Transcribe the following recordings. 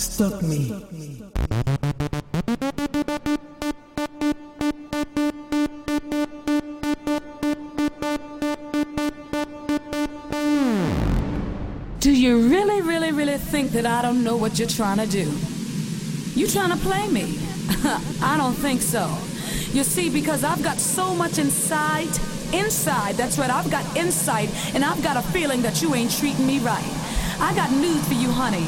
Stop me. Do you really, really, really think that I don't know what you're trying to do? You trying to play me? I don't think so. You see, because I've got so much inside, inside, that's right, I've got insight, and I've got a feeling that you ain't treating me right. I got news for you, honey.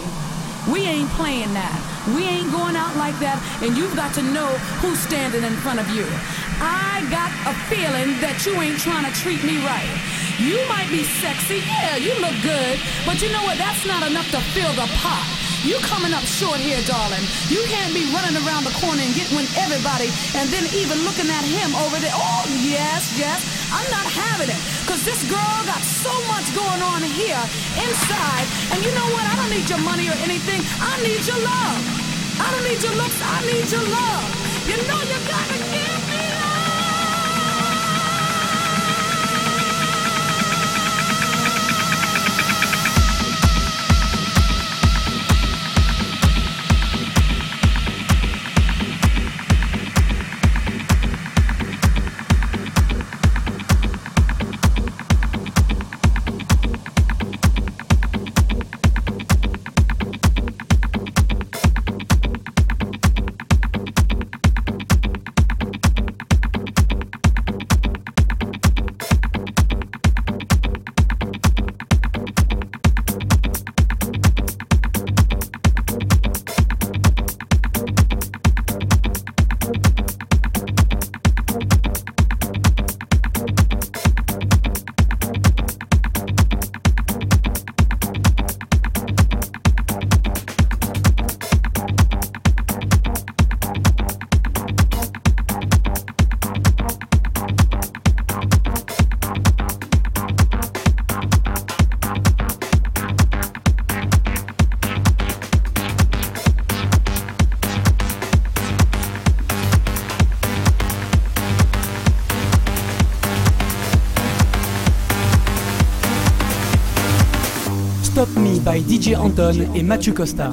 We ain't playing that. We ain't going out like that, and you've got to know who's standing in front of you. I got a feeling that you ain't trying to treat me right. You might be sexy, yeah, you look good, but you know what? That's not enough to fill the pot. You coming up short here, darling. You can't be running around the corner and getting with everybody and then even looking at him over there. Oh, yes, yes. I'm not having it. Cause this girl got so much going on here inside. And you know what? I don't need your money or anything. I need your love. I don't need your looks. I need your love. You know you gotta give by DJ Anton et Mathieu Costa.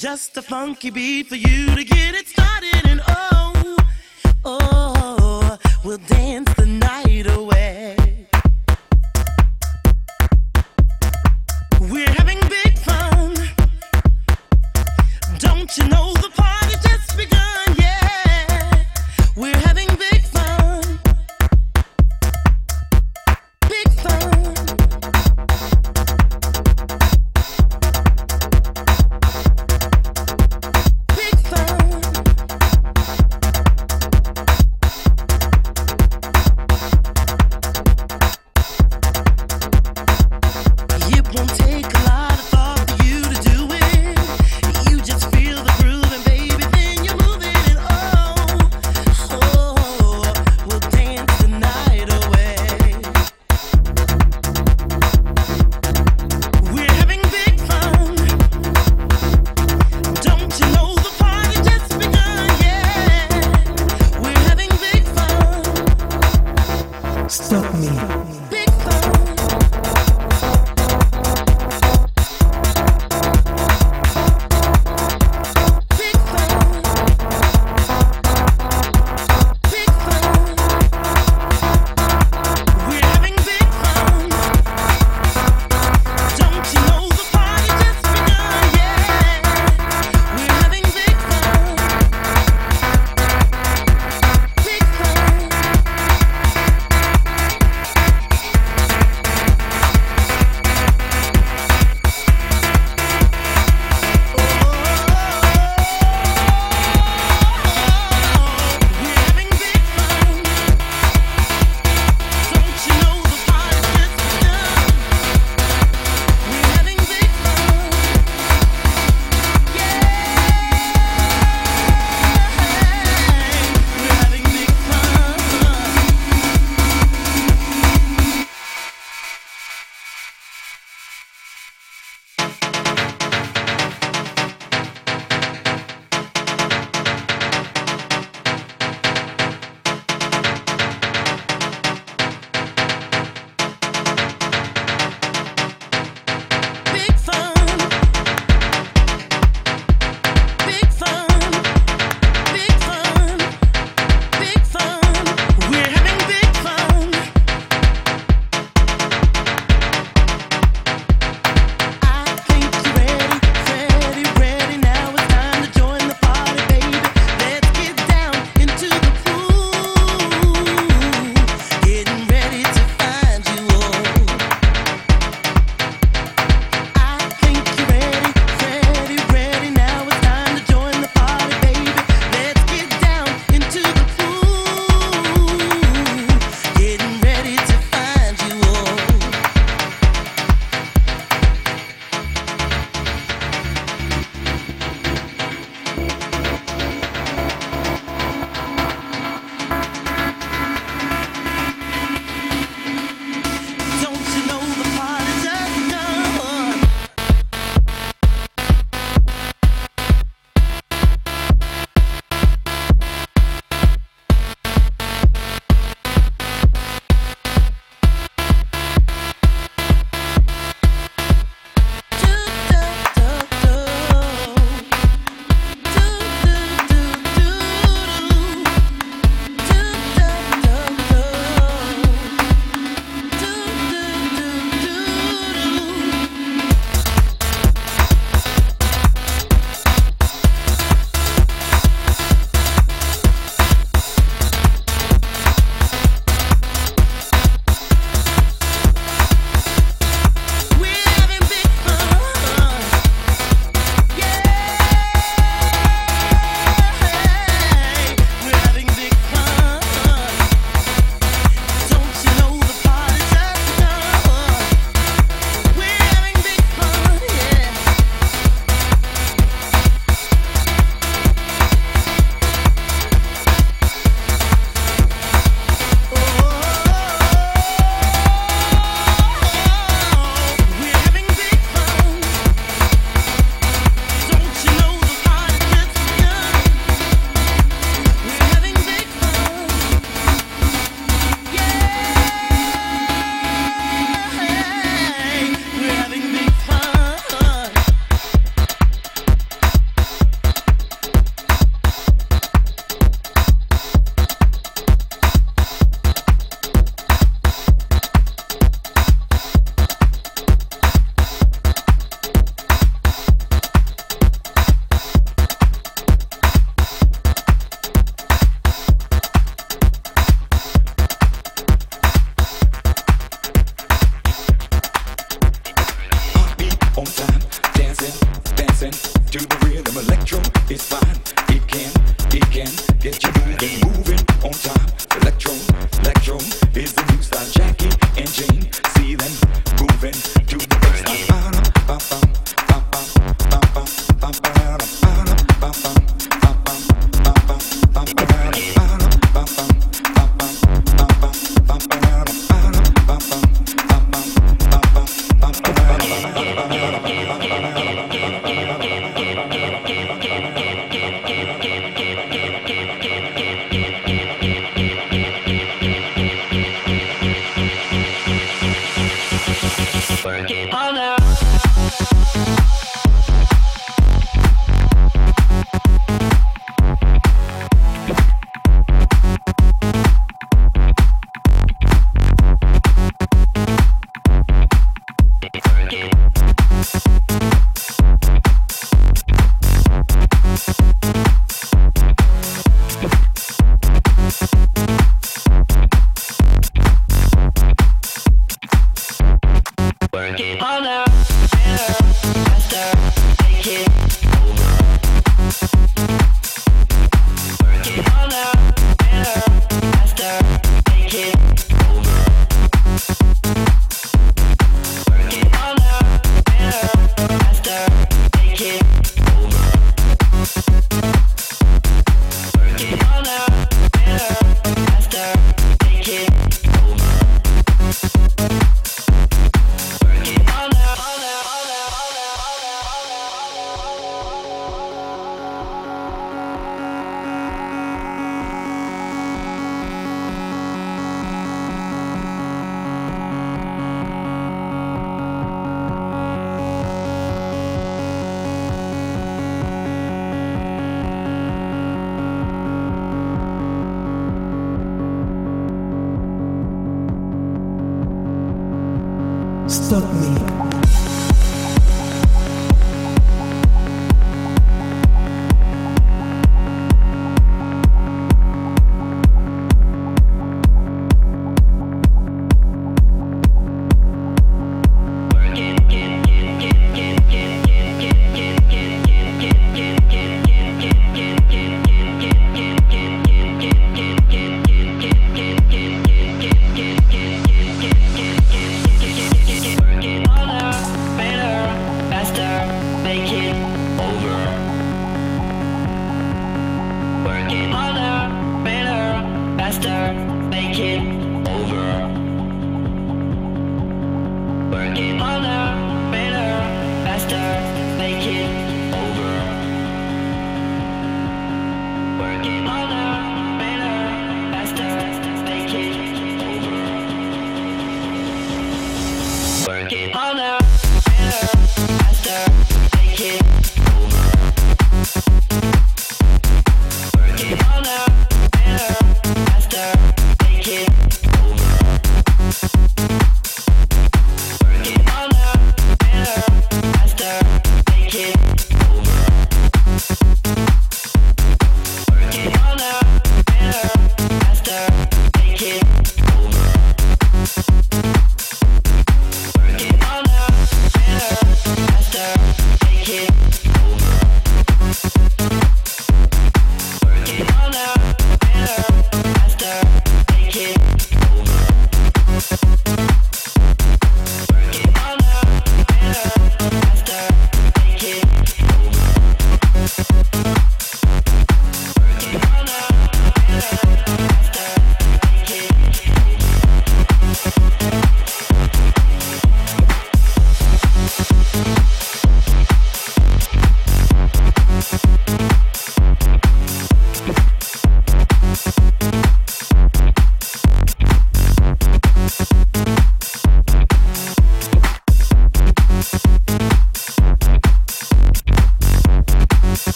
Just a funky beat for you to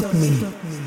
stop me.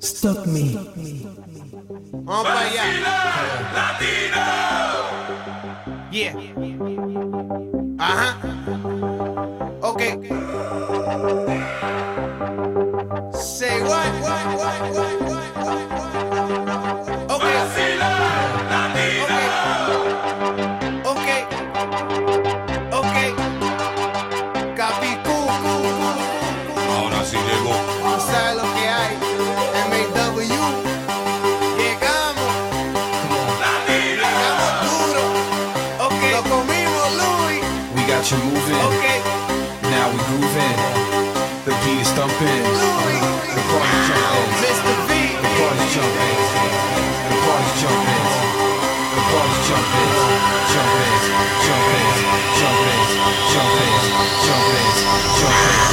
Stop me. Stop me. Yeah. Jovem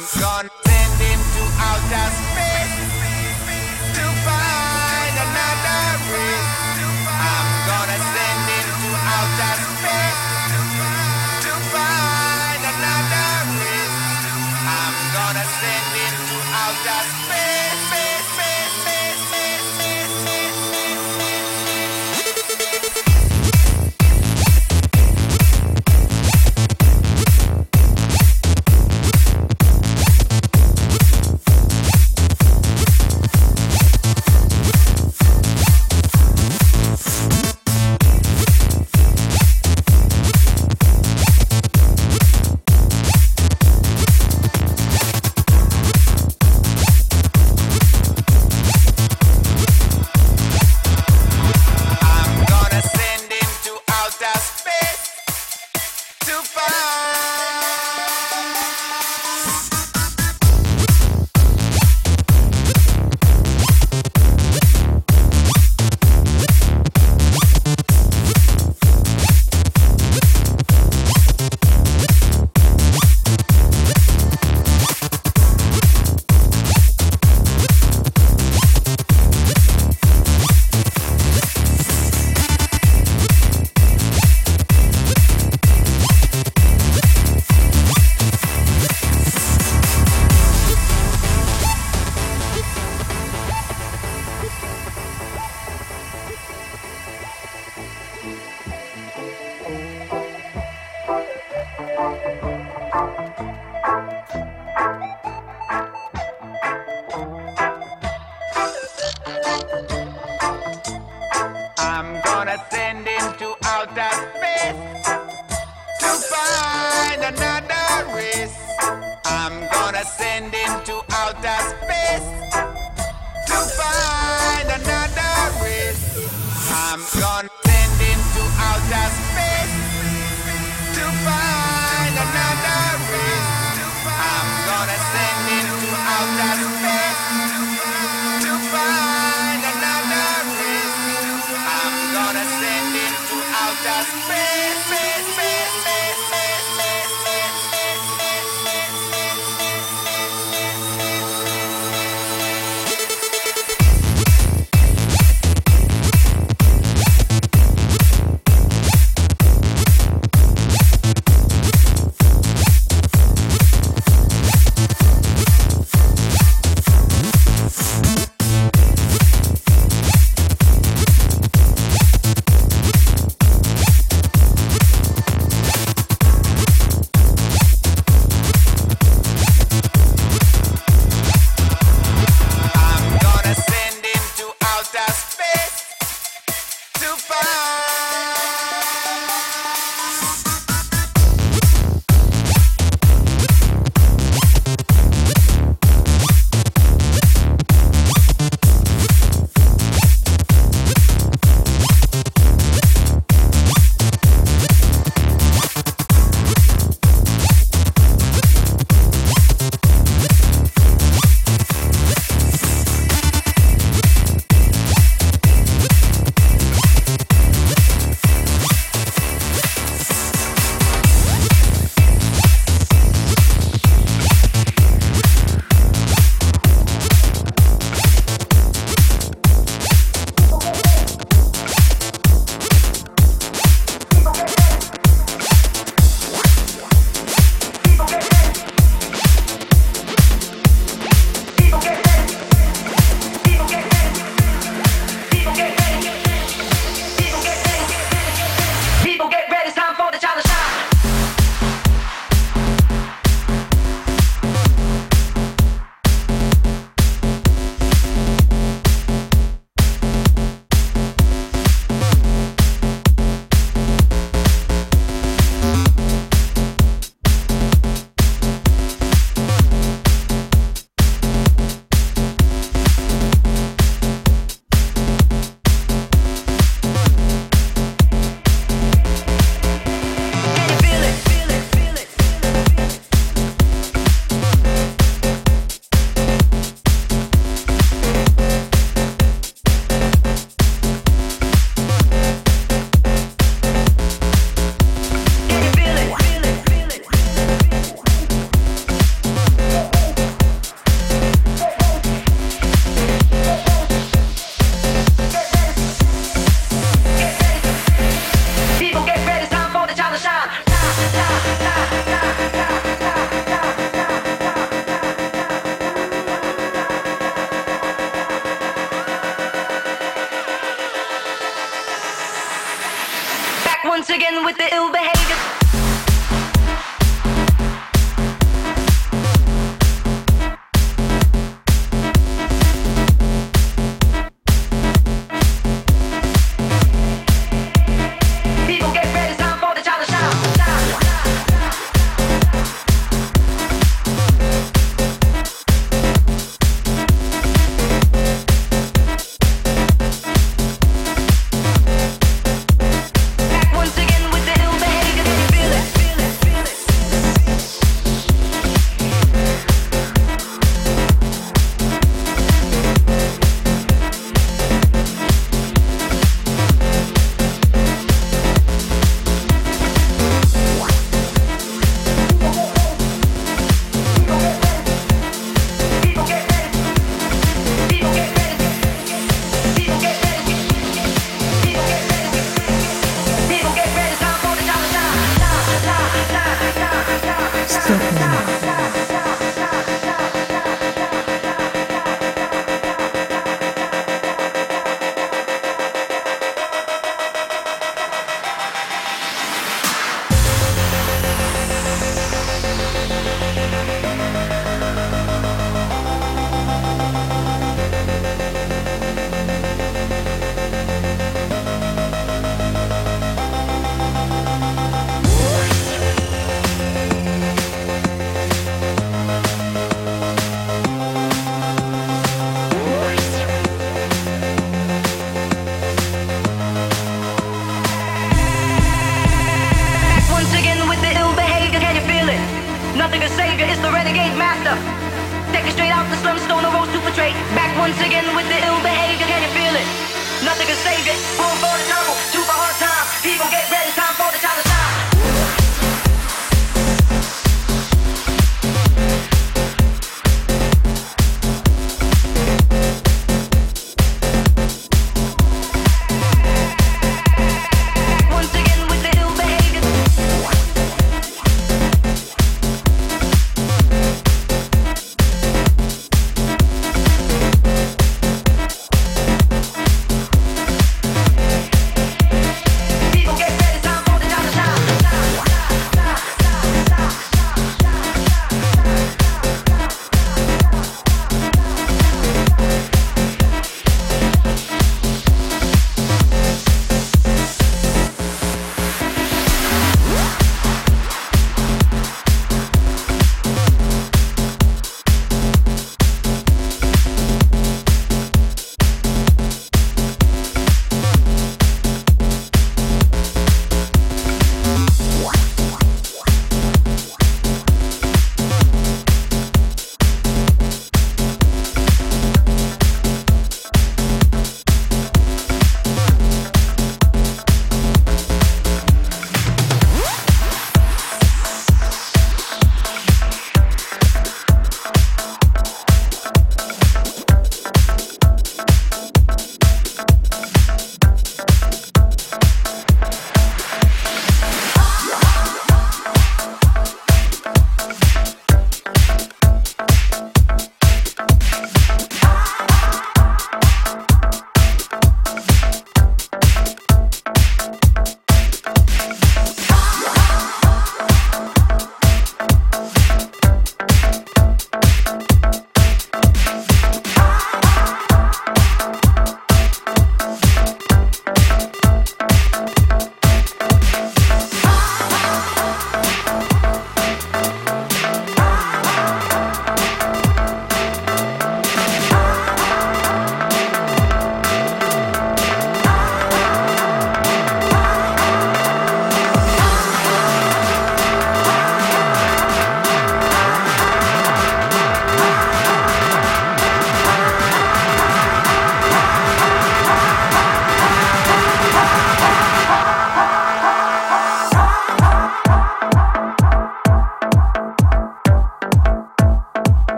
I'm gone. Send him to outer space. Space. space,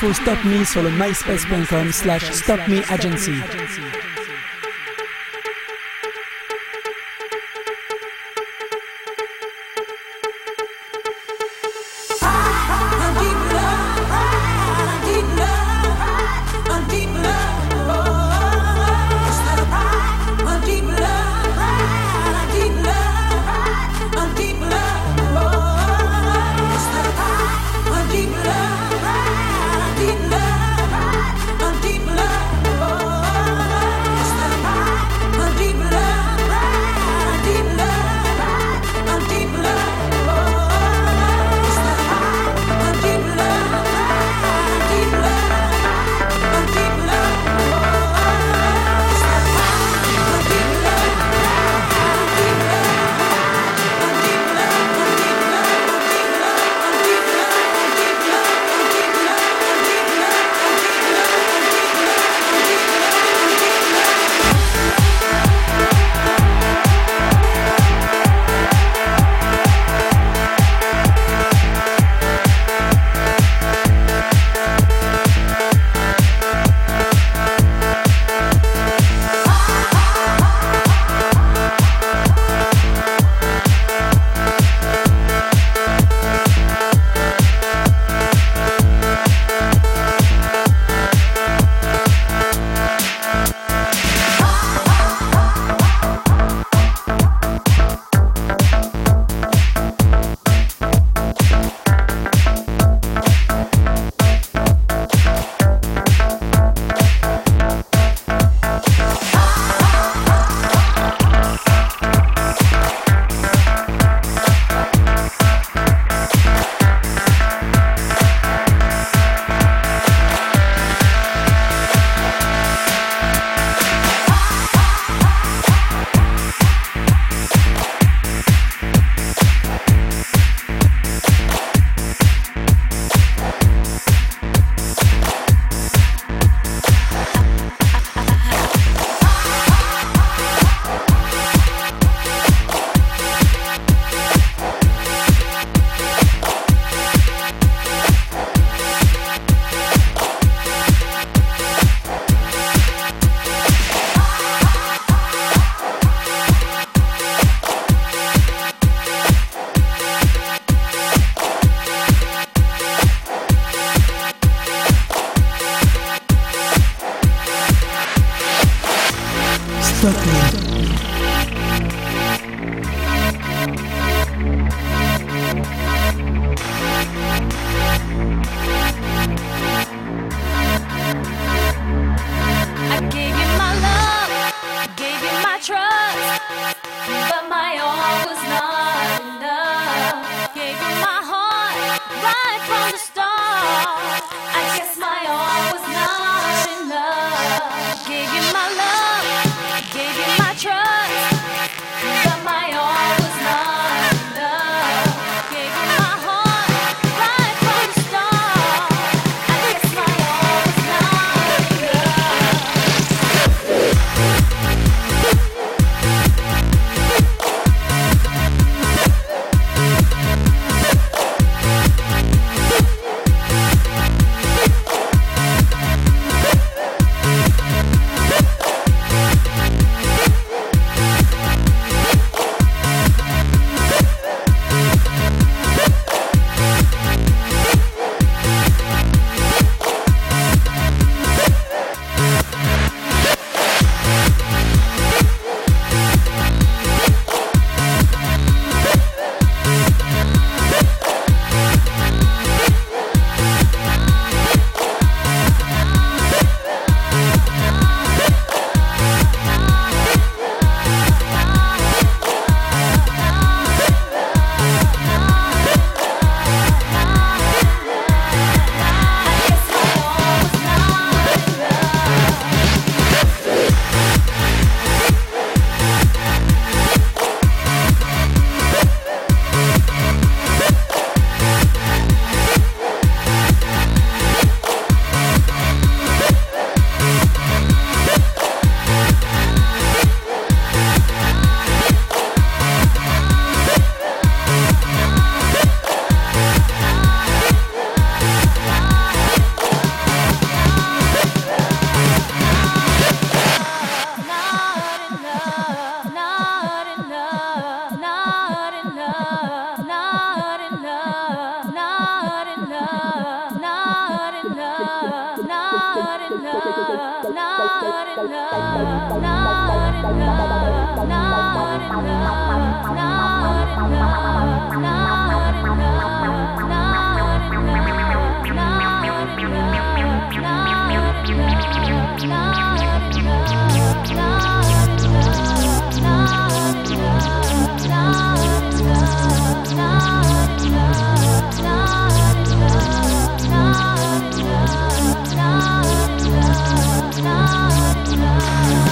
Infos Stop Me sur le myspace.com slash stopmeagency. I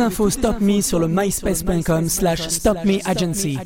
Infos Stop Me sur le myspace.com slash stopmeagency.